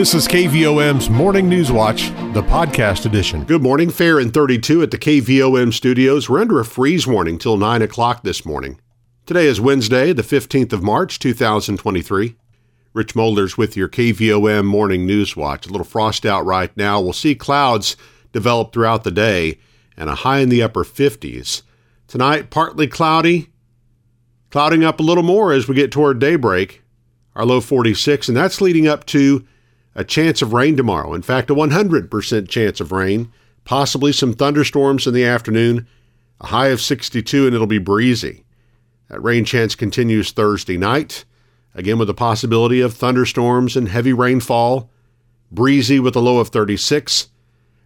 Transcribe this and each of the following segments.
This is KVOM's Morning News Watch, the podcast edition. Good morning, fair and 32 at the KVOM studios. We're under a freeze warning till 9 o'clock this morning. Today is Wednesday, the 15th of March, 2023. Rich Molders with your KVOM Morning News Watch. A little frost out right now. We'll see clouds develop throughout the day and a high in the upper 50s. Tonight, partly cloudy, clouding up a little more as we get toward daybreak. Our low 46, and that's leading up to a chance of rain tomorrow. In fact, a 100% chance of rain, possibly some thunderstorms in the afternoon, a high of 62, and it'll be breezy. That rain chance continues Thursday night, again with the possibility of thunderstorms and heavy rainfall, breezy with a low of 36.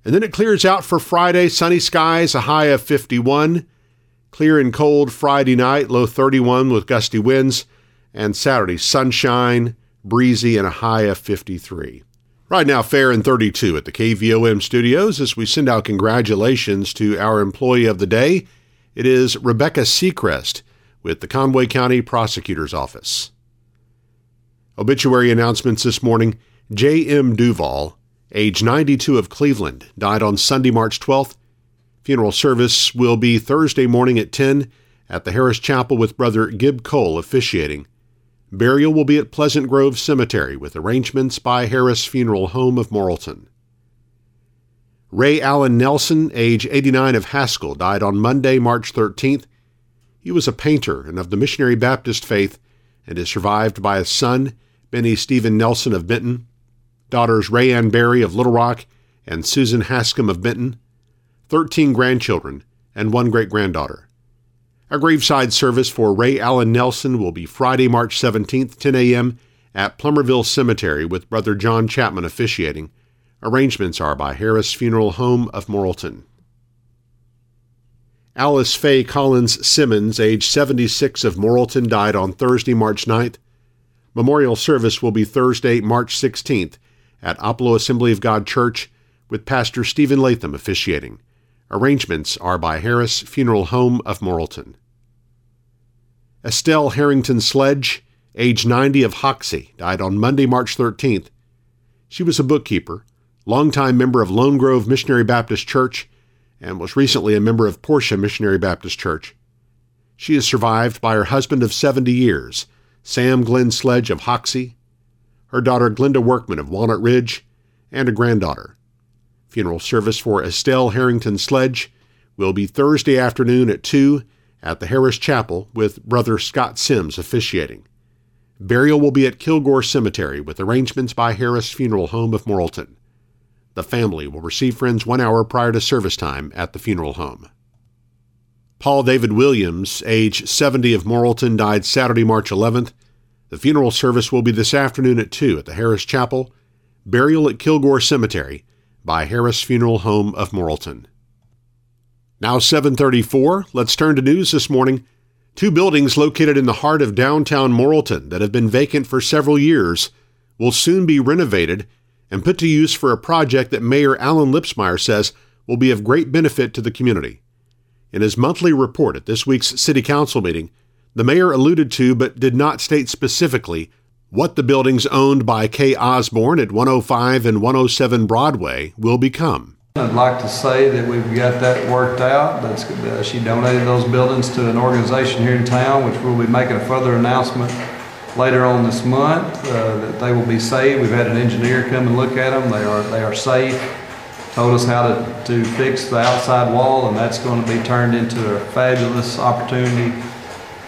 And then it clears out for Friday, sunny skies, a high of 51. Clear and cold Friday night, low 31 with gusty winds. And Saturday, sunshine, breezy, and a high of 53. Right now, fair and 32 at the KVOM studios as we send out congratulations to our employee of the day. It is Rebecca Seacrest with the Conway County Prosecutor's Office. Obituary announcements this morning J.M. Duval, age 92 of Cleveland, died on Sunday, March 12th. Funeral service will be Thursday morning at 10 at the Harris Chapel with Brother Gib Cole officiating. Burial will be at Pleasant Grove Cemetery with arrangements by Harris Funeral Home of Morrilton. Ray Allen Nelson, age 89 of Haskell, died on Monday, March 13th. He was a painter and of the Missionary Baptist faith and is survived by a son, Benny Stephen Nelson of Benton, daughters Ray Ann Berry of Little Rock and Susan Hascom of Benton, 13 grandchildren, and one great granddaughter. Our graveside service for Ray Allen Nelson will be Friday, March 17th, 10 a.m. at Plumerville Cemetery with Brother John Chapman officiating. Arrangements are by Harris Funeral Home of Morrilton. Alice Faye Collins Simmons, age 76 of Morrilton, died on Thursday, March 9th. Memorial service will be Thursday, March 16th at Oppelo Assembly of God Church with Pastor Stephen Latham officiating. Arrangements are by Harris Funeral Home of Morrilton. Estelle Harrington Sledge, age 90 of Hoxie, died on Monday, March 13th. She was a bookkeeper, longtime member of Lone Grove Missionary Baptist Church, and was recently a member of Portia Missionary Baptist Church. She is survived by her husband of 70 years, Sam Glenn Sledge of Hoxie, her daughter Glenda Workman of Walnut Ridge, and a granddaughter. Funeral service for Estelle Harrington Sledge will be Thursday afternoon at 2 at the Harris Chapel with Brother Scott Sims officiating. Burial will be at Kilgore Cemetery with arrangements by Harris Funeral Home of Morrilton. The family will receive friends one hour prior to service time at the funeral home. Paul David Williams, age 70 of Morrilton, died Saturday, March 11th. The funeral service will be this afternoon at 2 at the Harris Chapel. Burial at Kilgore Cemetery by Harris Funeral Home of Morrilton. Now 734, let's turn to news this morning. Two buildings located in the heart of downtown Morrilton that have been vacant for several years will soon be renovated and put to use for a project that Mayor Alan Lipsmeyer says will be of great benefit to the community. In his monthly report at this week's City Council meeting, the mayor alluded to but did not state specifically what the buildings owned by Kay Osborne at 105 and 107 Broadway will become. I'd like to say that we've got that worked out. That's, uh, she donated those buildings to an organization here in town, which we'll be making a further announcement later on this month uh, that they will be saved. We've had an engineer come and look at them. They are they are safe. Told us how to, to fix the outside wall, and that's going to be turned into a fabulous opportunity.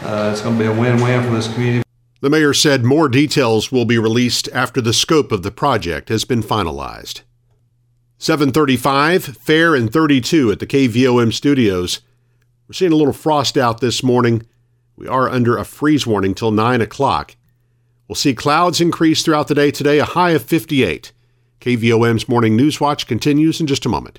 Uh, it's going to be a win-win for this community. The mayor said more details will be released after the scope of the project has been finalized. 735, fair and 32 at the KVOM studios. We're seeing a little frost out this morning. We are under a freeze warning till 9 o'clock. We'll see clouds increase throughout the day today, a high of 58. KVOM's Morning News Watch continues in just a moment.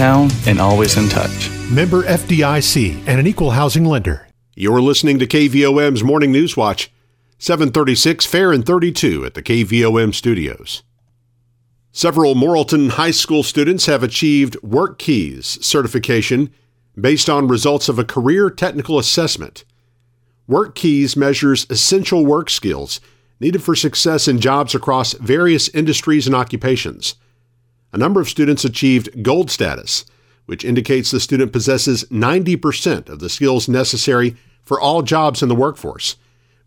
and always in touch. Member FDIC and an equal housing lender. You're listening to KVOM's Morning News Watch, 736 Fair and 32 at the KVOM studios. Several Morrilton High School students have achieved WorkKeys certification based on results of a career technical assessment. WorkKeys measures essential work skills needed for success in jobs across various industries and occupations. A number of students achieved gold status, which indicates the student possesses 90% of the skills necessary for all jobs in the workforce,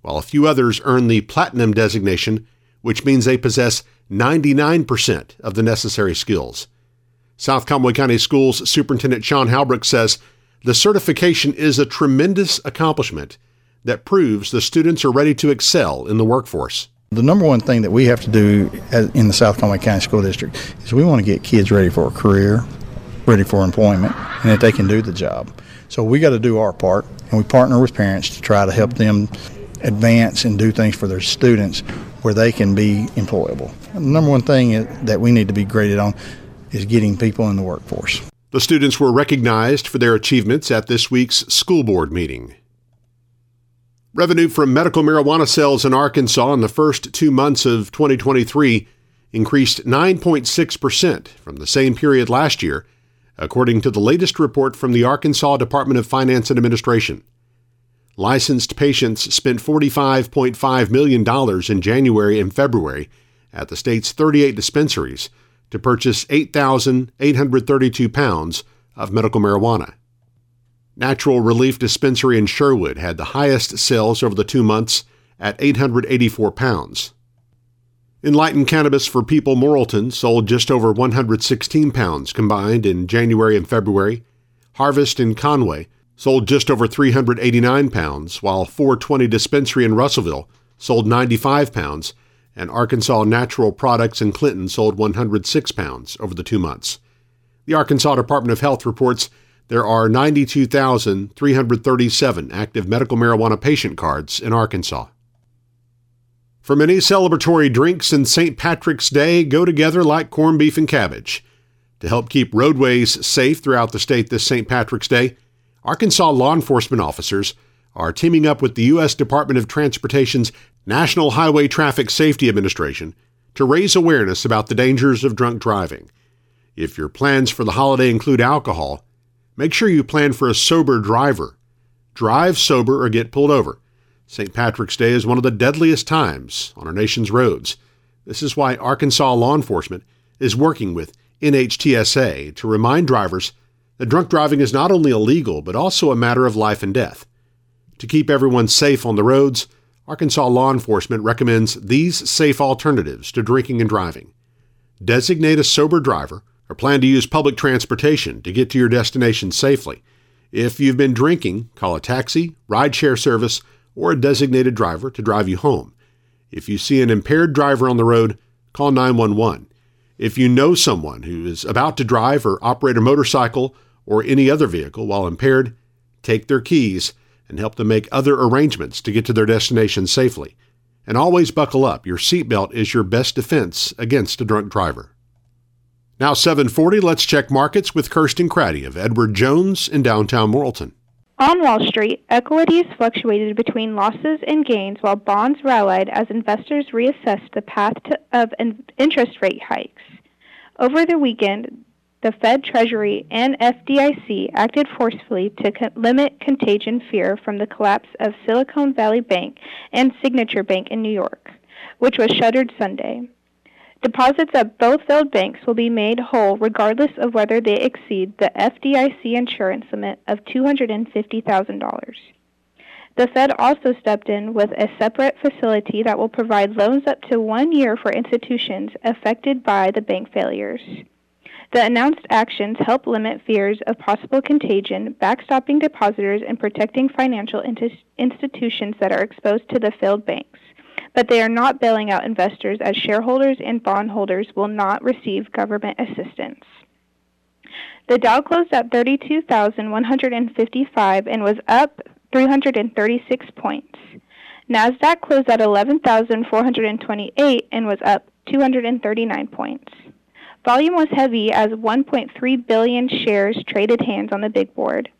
while a few others earn the platinum designation, which means they possess 99% of the necessary skills. South Conway County Schools Superintendent Sean Halbrook says the certification is a tremendous accomplishment that proves the students are ready to excel in the workforce. The number one thing that we have to do in the South Conway County School District is we want to get kids ready for a career, ready for employment, and that they can do the job. So we got to do our part, and we partner with parents to try to help them advance and do things for their students where they can be employable. The number one thing that we need to be graded on is getting people in the workforce. The students were recognized for their achievements at this week's school board meeting. Revenue from medical marijuana sales in Arkansas in the first two months of 2023 increased 9.6% from the same period last year, according to the latest report from the Arkansas Department of Finance and Administration. Licensed patients spent $45.5 million in January and February at the state's 38 dispensaries to purchase 8,832 pounds of medical marijuana. Natural Relief Dispensary in Sherwood had the highest sales over the two months at 884 pounds. Enlightened Cannabis for People Morrilton sold just over 116 pounds combined in January and February. Harvest in Conway sold just over 389 pounds, while 420 Dispensary in Russellville sold 95 pounds, and Arkansas Natural Products in Clinton sold 106 pounds over the two months. The Arkansas Department of Health reports there are 92,337 active medical marijuana patient cards in Arkansas. For many, celebratory drinks and St. Patrick's Day go together like corned beef and cabbage. To help keep roadways safe throughout the state this St. Patrick's Day, Arkansas law enforcement officers are teaming up with the U.S. Department of Transportation's National Highway Traffic Safety Administration to raise awareness about the dangers of drunk driving. If your plans for the holiday include alcohol, Make sure you plan for a sober driver. Drive sober or get pulled over. St. Patrick's Day is one of the deadliest times on our nation's roads. This is why Arkansas law enforcement is working with NHTSA to remind drivers that drunk driving is not only illegal, but also a matter of life and death. To keep everyone safe on the roads, Arkansas law enforcement recommends these safe alternatives to drinking and driving. Designate a sober driver or plan to use public transportation to get to your destination safely. If you've been drinking, call a taxi, rideshare service, or a designated driver to drive you home. If you see an impaired driver on the road, call 911. If you know someone who is about to drive or operate a motorcycle or any other vehicle while impaired, take their keys and help them make other arrangements to get to their destination safely. And always buckle up. Your seatbelt is your best defense against a drunk driver. Now 740, let's check markets with Kirsten Craddy of Edward Jones in downtown Morrilton. On Wall Street, equities fluctuated between losses and gains while bonds rallied as investors reassessed the path to, of interest rate hikes. Over the weekend, the Fed, Treasury, and FDIC acted forcefully to co- limit contagion fear from the collapse of Silicon Valley Bank and Signature Bank in New York, which was shuttered Sunday. Deposits at both failed banks will be made whole regardless of whether they exceed the FDIC insurance limit of $250,000. The Fed also stepped in with a separate facility that will provide loans up to one year for institutions affected by the bank failures. The announced actions help limit fears of possible contagion, backstopping depositors, and protecting financial institutions that are exposed to the failed banks but they are not bailing out investors as shareholders and bondholders will not receive government assistance. The Dow closed at 32,155 and was up 336 points. Nasdaq closed at 11,428 and was up 239 points. Volume was heavy as 1.3 billion shares traded hands on the big board.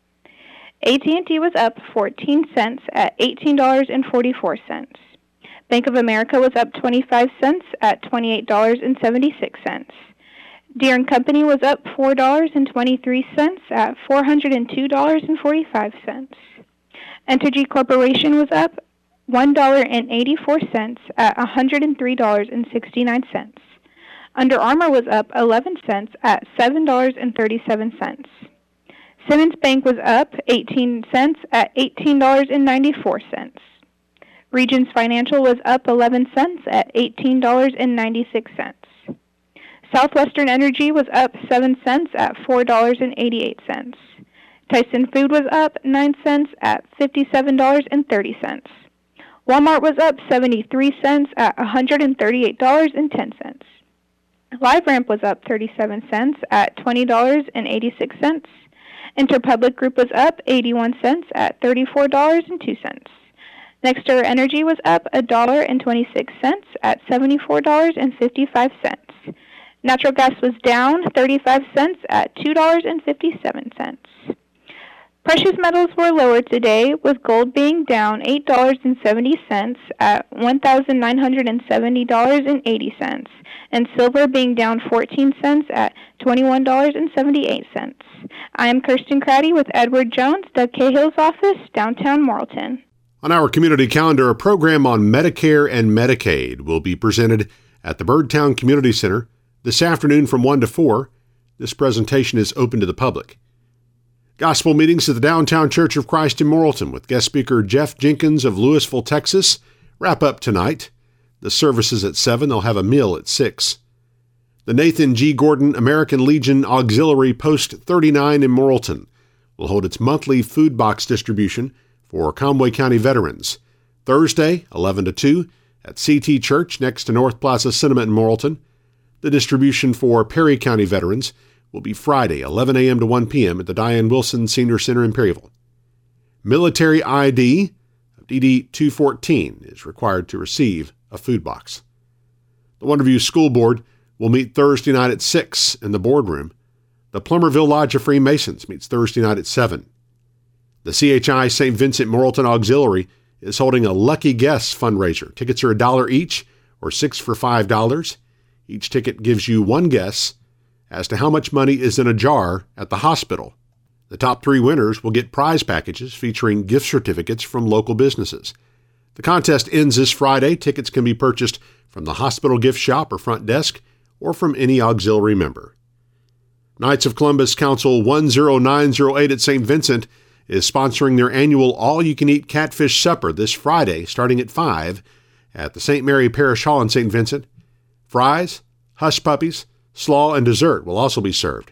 AT&T was up 14 cents at $18.44. Bank of America was up 25 cents at $28.76. Deere & Company was up $4.23 at $402.45. Entergy Corporation was up $1.84 at $103.69. Under Armour was up 11 cents at $7.37. Simmons Bank was up 18 cents at $18.94. Regions Financial was up 11 cents at $18.96. Southwestern Energy was up 7 cents at $4.88. Tyson Food was up 9 cents at $57.30. Walmart was up 73 cents at $138.10. LiveRamp was up 37 cents at $20.86. Interpublic Group was up 81 cents at $34.02. Nextera Energy was up $1.26 at $74.55. Natural gas was down 35 cents at $2.57. Precious metals were lower today, with gold being down $8.70 at $1,970.80, and silver being down 14 cents at $21.78. I am Kirsten Craddy with Edward Jones, Doug Cahill's office, downtown Morrilton. On our community calendar, a program on Medicare and Medicaid will be presented at the Birdtown Community Center this afternoon from 1 to 4. This presentation is open to the public. Gospel meetings at the Downtown Church of Christ in Morrilton with guest speaker Jeff Jenkins of Lewisville, Texas, wrap up tonight. The service is at 7. They'll have a meal at 6. The Nathan G. Gordon American Legion Auxiliary Post 39 in Morrilton will hold its monthly food box distribution for Conway County veterans. Thursday, 11 to 2, at CT Church next to North Plaza Cinema in Morrilton. The distribution for Perry County veterans will be Friday, 11 a.m. to 1 p.m. at the Diane Wilson Senior Center in Perryville. Military ID of DD 214 is required to receive a food box. The Wonderview School Board will meet Thursday night at 6 in the boardroom. The Plumerville Lodge of Freemasons meets Thursday night at 7. The CHI St. Vincent Morrilton Auxiliary is holding a Lucky Guess fundraiser. Tickets are a dollar each or six for $5. Each ticket gives you one guess as to how much money is in a jar at the hospital. The top three winners will get prize packages featuring gift certificates from local businesses. The contest ends this Friday. Tickets can be purchased from the hospital gift shop or front desk or from any auxiliary member. Knights of Columbus Council 10908 at St. Vincent is sponsoring their annual all you can eat catfish supper this Friday starting at 5 at the St. Mary Parish Hall in St. Vincent. Fries, hush puppies, Slaw and dessert will also be served.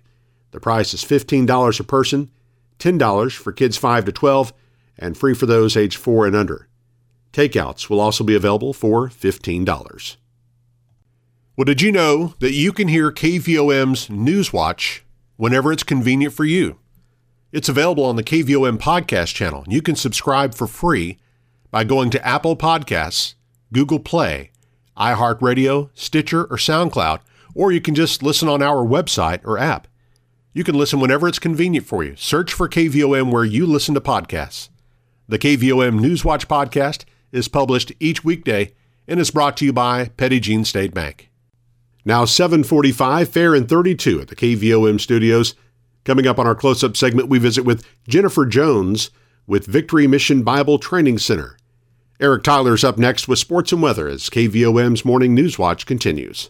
The price is $15 a person, $10 for kids 5 to 12, and free for those age 4 and under. Takeouts will also be available for $15. Well, did you know that you can hear KVOM's Newswatch whenever it's convenient for you? It's available on the KVOM podcast channel. You can subscribe for free by going to Apple Podcasts, Google Play, iHeartRadio, Stitcher, or SoundCloud or you can just listen on our website or app. You can listen whenever it's convenient for you. Search for KVOM where you listen to podcasts. The KVOM Newswatch podcast is published each weekday and is brought to you by Petit Jean State Bank. Now 745, fair and 32 at the KVOM studios. Coming up on our close-up segment, we visit with Jennifer Jones with Victory Mission Bible Training Center. Eric Tyler's up next with sports and weather as KVOM's Morning News Watch continues.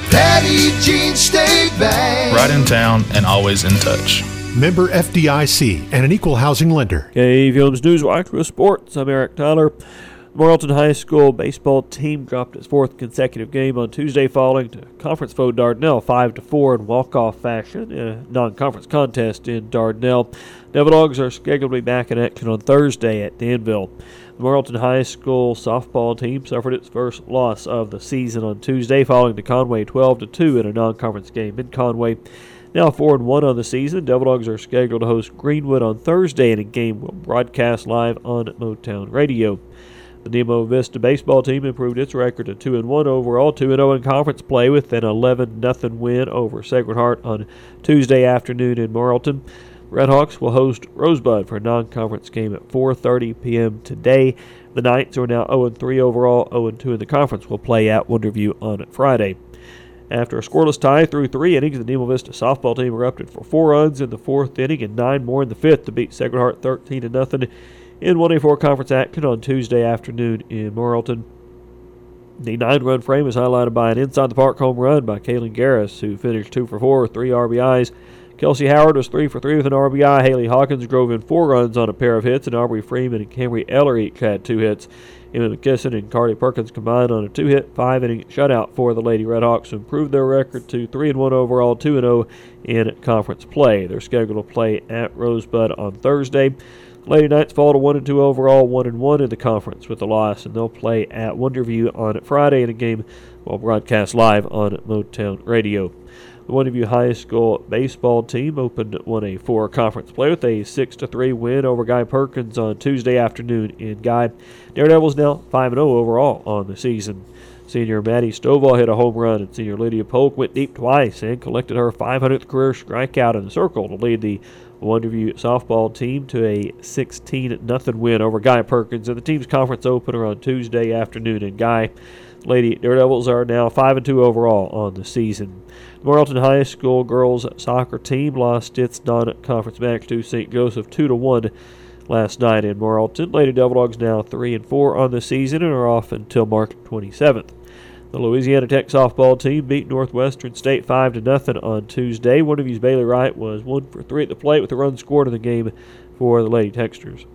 Petit Jean State Bank. Right in town and always in touch. Member FDIC and an equal housing lender. KVOM's Newswatch with sports. I'm Eric Tyler. Morrilton High School baseball team dropped its fourth consecutive game on Tuesday, falling to conference foe Dardanelle five to four in walk-off fashion in a non-conference contest in Dardanelle. Devil Dogs are scheduled to be back in action on Thursday at Danville. The Morrilton High School softball team suffered its first loss of the season on Tuesday, falling to Conway 12 to two in a non-conference game in Conway. Now four and one on the season, Devil Dogs are scheduled to host Greenwood on Thursday in a game we'll broadcast live on Motown Radio. The Nemo Vista baseball team improved its record to 2 and 1 overall, 2 and 0 in conference play with an 11 0 win over Sacred Heart on Tuesday afternoon in Morrilton. Redhawks will host Rosebud for a non-conference game at 4:30 p.m. today. The Knights are now 0 3 overall, 0 2 in the conference. Will play at Wonderview on Friday. After a scoreless tie through three innings, the Nemo Vista softball team erupted for four runs in the fourth inning and nine more in the fifth to beat Sacred Heart 13 to nothing in 1A4 conference action on Tuesday afternoon in Morrilton. The nine run frame is highlighted by an inside the park home run by Kaylin Garris, who finished two for four with three RBIs. Kelsey Howard was three for three with an RBI. Haley Hawkins drove in four runs on a pair of hits, and Aubrey Freeman and Camry Eller each had two hits. Emma McKesson and Carly Perkins combined on a two-hit, five-inning shutout for the Lady Redhawks, who improved their record to three and one overall, two and zero oh in conference play. They're scheduled to play at Rosebud on Thursday. Lady Knights fall to one and two overall, one and one in the conference with the loss, and they'll play at Wonderview on Friday in a game while broadcast live on Motown Radio. The Wonderview High School baseball team opened 1A4 conference play with a 6 3 win over Guy Perkins on Tuesday afternoon in Guy. Daredevils now 5 0 overall on the season. Senior Maddie Stovall hit a home run, and senior Lydia Polk went deep twice and collected her 500th career strikeout in the circle to lead the Wonderview softball team to a 16 0 win over Guy Perkins in the team's conference opener on Tuesday afternoon in Guy. Lady Daredevils are now 5 and 2 overall on the season. The Morrilton High School girls soccer team lost its non-conference match to St. Joseph 2 to 1 last night in Morrilton. Lady Devil Dogs now 3 and 4 on the season and are off until March 27th. The Louisiana Tech softball team beat Northwestern State 5 to nothing on Tuesday. Wonderview's Bailey Wright was 1 for 3 at the plate with a run scored in the game for the Lady Techsters.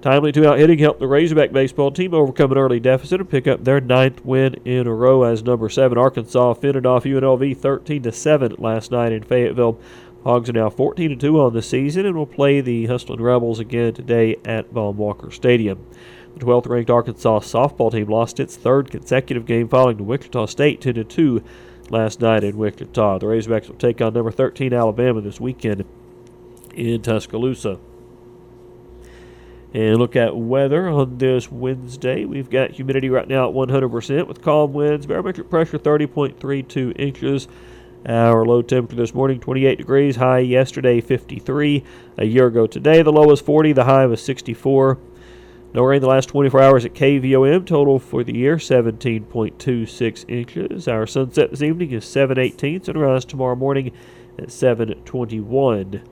Timely two out hitting helped the Razorback baseball team overcome an early deficit and pick up their ninth win in a row as number seven Arkansas fended off UNLV 13 to 7 last night in Fayetteville. Hogs are now 14 2 on the season and will play the Hustling Rebels again today at Baum Walker Stadium. The 12th ranked Arkansas softball team lost its third consecutive game falling to Wichita State 10 2 last night in Wichita. The Razorbacks will take on number 13 Alabama this weekend in Tuscaloosa. And look at weather on this Wednesday. We've got humidity right now at 100% with calm winds, barometric pressure 30.32 inches. Our low temperature this morning 28 degrees, high yesterday 53. A year ago today, the low was 40, the high was 64. No rain the last 24 hours at KVOM. Total for the year 17.26 inches. Our sunset this evening is 7:18. Sunrise tomorrow morning at 7:21.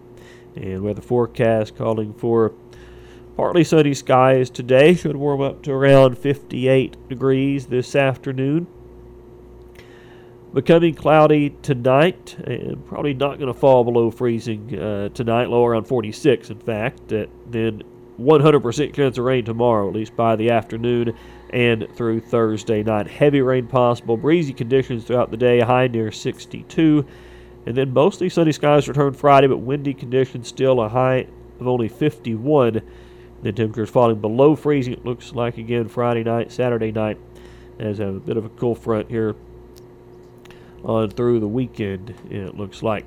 And weather forecast calling for partly sunny skies today. Should warm up to around 58 degrees this afternoon. Becoming cloudy tonight, and probably not going to fall below freezing uh, tonight. Low around 46, in fact. Then 100% chance of rain tomorrow, at least by the afternoon and through Thursday night. Heavy rain possible, breezy conditions throughout the day, high near 62. And then mostly sunny skies return Friday, but windy conditions still a high of only 51. The temperatures falling below freezing, it looks like again Friday night, Saturday night, as a bit of a cool front here on through the weekend, it looks like.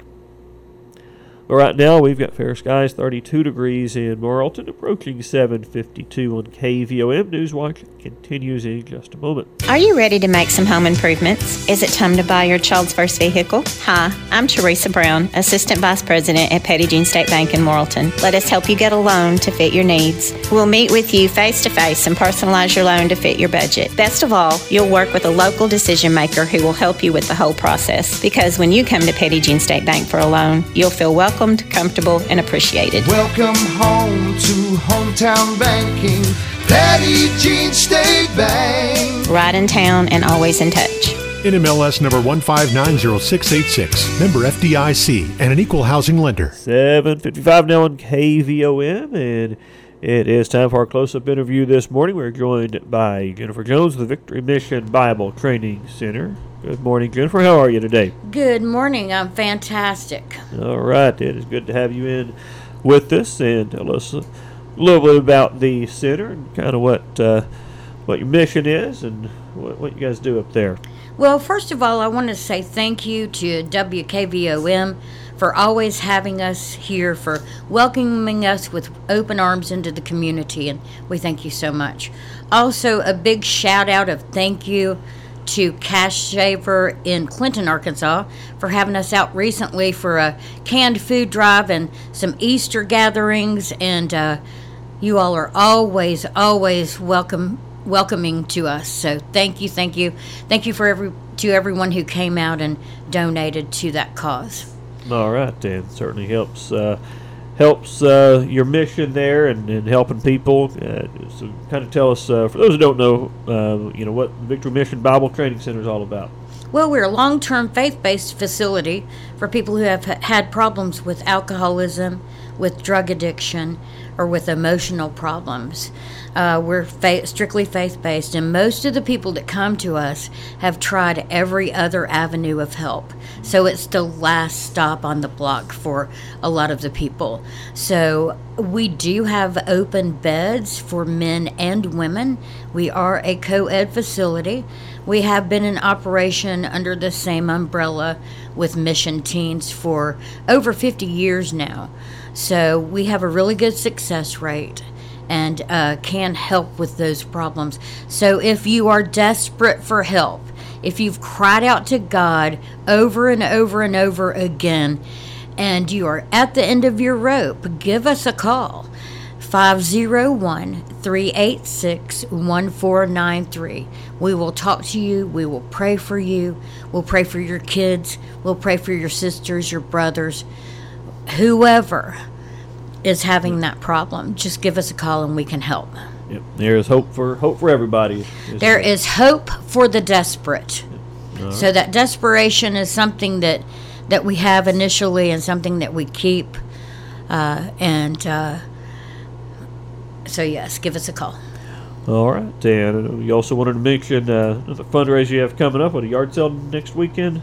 But right now, we've got fair skies, 32 degrees in Morrilton, approaching 752 on KVOM. Newswatch continues in just a moment. Are you ready to make some home improvements? Is it time to buy your child's first vehicle? Hi, I'm Teresa Brown, Assistant Vice President at Petit Jean State Bank in Morrilton. Let us help you get a loan to fit your needs. We'll meet with you face to face and personalize your loan to fit your budget. Best of all, you'll work with a local decision maker who will help you with the whole process. Because when you come to Petit Jean State Bank for a loan, you'll feel welcome welcomed, comfortable, and appreciated. Welcome home to hometown banking, Petit Jean State Bank. Right in town and always in touch. NMLS number 1590686, member FDIC, and an equal housing lender. 755 now on KVOM, and It is time for our close up interview this morning. We're joined by Jennifer Jones of the Victory Mission Bible Training Center. Good morning, Jennifer. How are you today? Good morning. I'm fantastic. All right. It is good to have you in with us and tell us a little bit about the center and kind of what uh, what your mission is and what, what you guys do up there. Well, first of all, I want to say thank you to WKVOM for always having us here, for welcoming us with open arms into the community, and we thank you so much. Also, a big shout out of thank you to Cash Saver in Clinton, Arkansas, for having us out recently for a canned food drive and some Easter gatherings. And uh, you all are always, always welcome, welcoming to us. So thank you, thank you, thank you for every to everyone who came out and donated to that cause. All right, and certainly helps uh, helps uh, your mission there and, and helping people. Uh, so, kind of tell us uh, for those who don't know, uh, you know what Victory Mission Bible Training Center is all about. Well, we're a long term faith based facility for people who have had problems with alcoholism, with drug addiction, or with emotional problems. Uh, we're fa- strictly faith based, and most of the people that come to us have tried every other avenue of help. So it's the last stop on the block for a lot of the people. So we do have open beds for men and women. We are a co ed facility. We have been in operation under the same umbrella with Mission Teens for over 50 years now. So we have a really good success rate and uh, can help with those problems. So if you are desperate for help, if you've cried out to God over and over and over again, and you are at the end of your rope, give us a call. 501 386 1493. We will talk to you. We will pray for you. We'll pray for your kids. We'll pray for your sisters, your brothers, whoever is having that problem. Just give us a call and we can help. Yep. There is hope for hope for everybody. There is hope for the desperate. Right. So that desperation is something that that we have initially and something that we keep. Uh, and uh, so yes, give us a call. All right, and you also wanted to mention uh, the fundraiser you have coming up with a yard sale next weekend.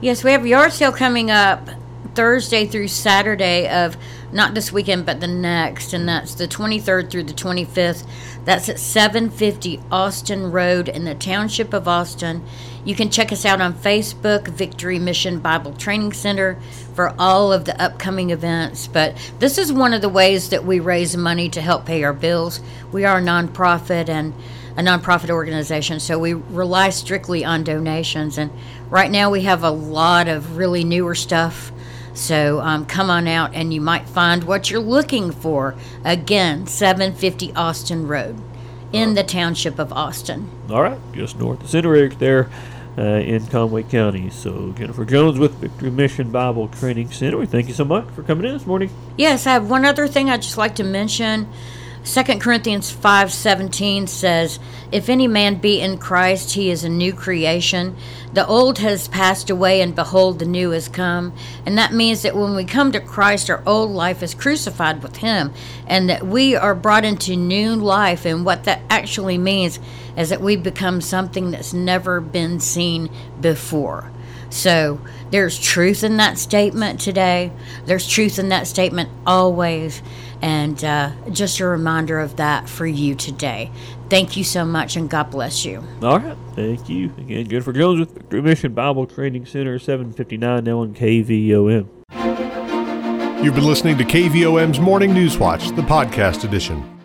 Yes, we have a yard sale coming up Thursday through Saturday of not this weekend, but the next, and that's the 23rd through the 25th. That's at 750 Austin Road in the Township of Austin. You can check us out on Facebook, Victory Mission Bible Training Center, for all of the upcoming events. But this is one of the ways that we raise money to help pay our bills. We are a nonprofit and a nonprofit organization, so we rely strictly on donations. And right now we have a lot of really newer stuff so um, come on out and you might find what you're looking for. Again, 750 Austin Road in the township of Austin. All right, just north of Center Ridge there. Uh, in Conway County. So, Jennifer Jones with Victory Mission Bible Training Center. We thank you so much for coming in this morning. Yes, I have one other thing I'd just like to mention. 2 Corinthians 5:17 says, "If any man be in Christ, he is a new creation. The old has passed away and behold the new has come." And that means that when we come to Christ, our old life is crucified with him and that we are brought into new life and what that actually means is that we become something that's never been seen before. So there's truth in that statement today. There's truth in that statement always. And uh, just a reminder of that for you today. Thank you so much, and God bless you. All right. Thank you. Again, Jennifer Jones with Victory Mission Bible Training Center, 759 now on KVOM. You've been listening to KVOM's Morning News Watch, the podcast edition.